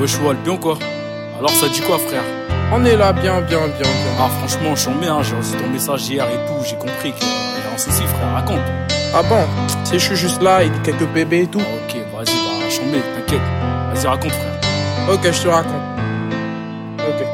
Wesh Wall, bien quoi Alors ça dit quoi frère? On est là, bien, bien, bien, bien. Ah franchement je suis hein, j'ai reçu ton message hier et tout, j'ai compris qu'il y a un souci frère, raconte. Ah bon? Si je suis juste là, il dit quelques bébés et tout. Ah, ok, vas-y, bah chambé, t'inquiète. Vas-y raconte frère. Ok, je te raconte. Ok.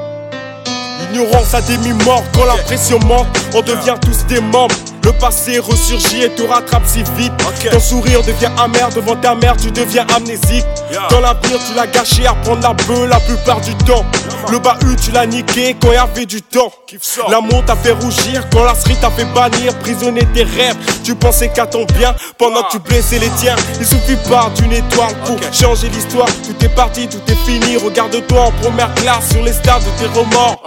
L'ignorance a demi-mort quand la pression monte, on devient tous des membres. Le passé ressurgit et te rattrape si vite. Ton sourire devient amer devant ta mère, tu deviens amnésique. Dans l'avenir, tu l'as gâché à prendre la bœuf la plupart du temps. Le bahut, tu l'as niqué quand il y avait du temps. L'amour t'a fait rougir quand la street t'a fait bannir, prisonner tes rêves. Tu pensais qu'à ton bien pendant que tu blessais les tiens. Il suffit pas d'une étoile pour changer l'histoire. Tout est parti, tout est fini. Regarde-toi en première classe sur les stars de tes remords.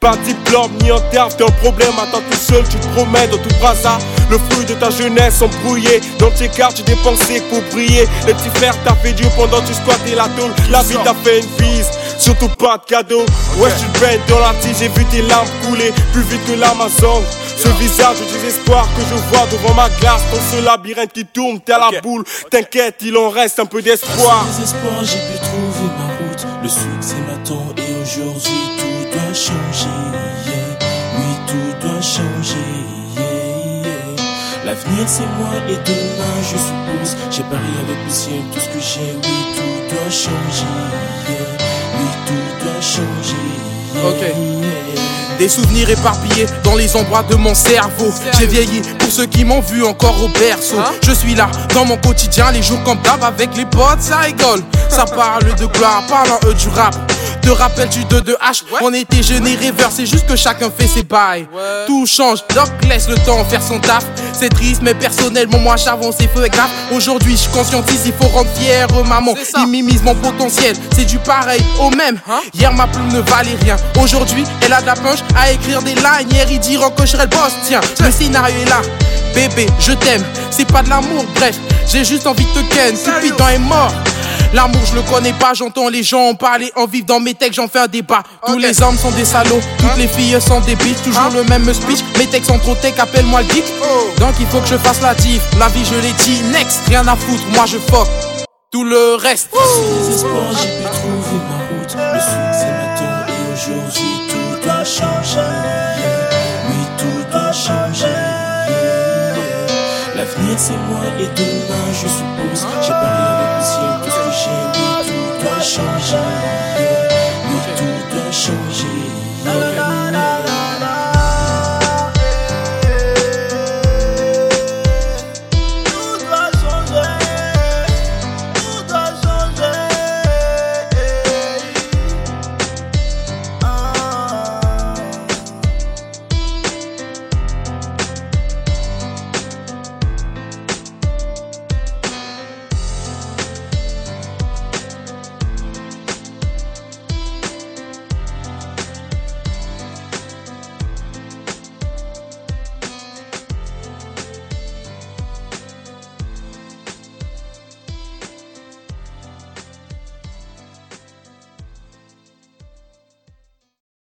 Pas de diplôme ni en terme, t'es un problème. Attends tout seul, tu te promets dans tout brazard. Le fruit de ta jeunesse embrouillé. Dans tes cartes, tu dépensais pour briller. Les petits frères t'as fait Dieu pendant que tu squattais la tôle. La vie t'a fait une bise, surtout pas de cadeau. Ouais, tu peines dans la tige, j'ai vu tes larmes couler plus vite que l'Amazon. Ce visage de désespoir que je vois devant ma glace, dans ce labyrinthe qui tourne, t'es à la boule. T'inquiète, il en reste un peu d'espoir. Désespoir, j'ai pu trouver ma route. Le succès m'attend et aujourd'hui tout doit changer. Oui, tout doit changer. L'avenir c'est moi et demain je suppose. J'ai parié avec le ciel tout ce que j'ai. Oui, tout doit changer. Ok. Des souvenirs éparpillés dans les endroits de mon cerveau. J'ai vieilli pour ceux qui m'ont vu encore au berceau. Hein Je suis là dans mon quotidien, les jours comme d'hab avec les potes, ça rigole. Ça parle de gloire, parlant eux du rap. Te rappelles-tu de 2H On était jeunes et rêveurs, c'est juste que chacun fait ses bails. Tout change, donc laisse le temps faire son taf. C'est triste, mais personnellement, moi j'avance et feu grave. Aujourd'hui, je conscientise, il faut rendre fier maman. Il mimise mon potentiel, c'est du pareil au même. Hein? Hier, ma plume ne valait rien. Aujourd'hui, elle a de la punch à écrire des lignes. Hier, il dit que je le boss. Tiens, le scénario est là. Bébé, je t'aime, c'est pas de l'amour, bref, j'ai juste envie de te ken. Cupidon est mort. L'amour, je le connais pas, j'entends les gens en parler, en vivre dans mes textes, j'en fais un débat. Tous les hommes sont des salauds, toutes hein? les filles sont des bitches, toujours hein? le même speech. Mes textes sont trop tech, appelle-moi le geek. Oh. Donc il faut que je fasse la diff, la vie je l'ai dit, next, rien à foutre, moi je fuck. Tout le reste. Sans désespoir, j'ai pu trouver ma route. Le succès m'attend et aujourd'hui tout doit changer. Rien c'est moi et demain je suppose. J'ai parlé avec le ciel, tout ce que j'ai dit, tout doit changer.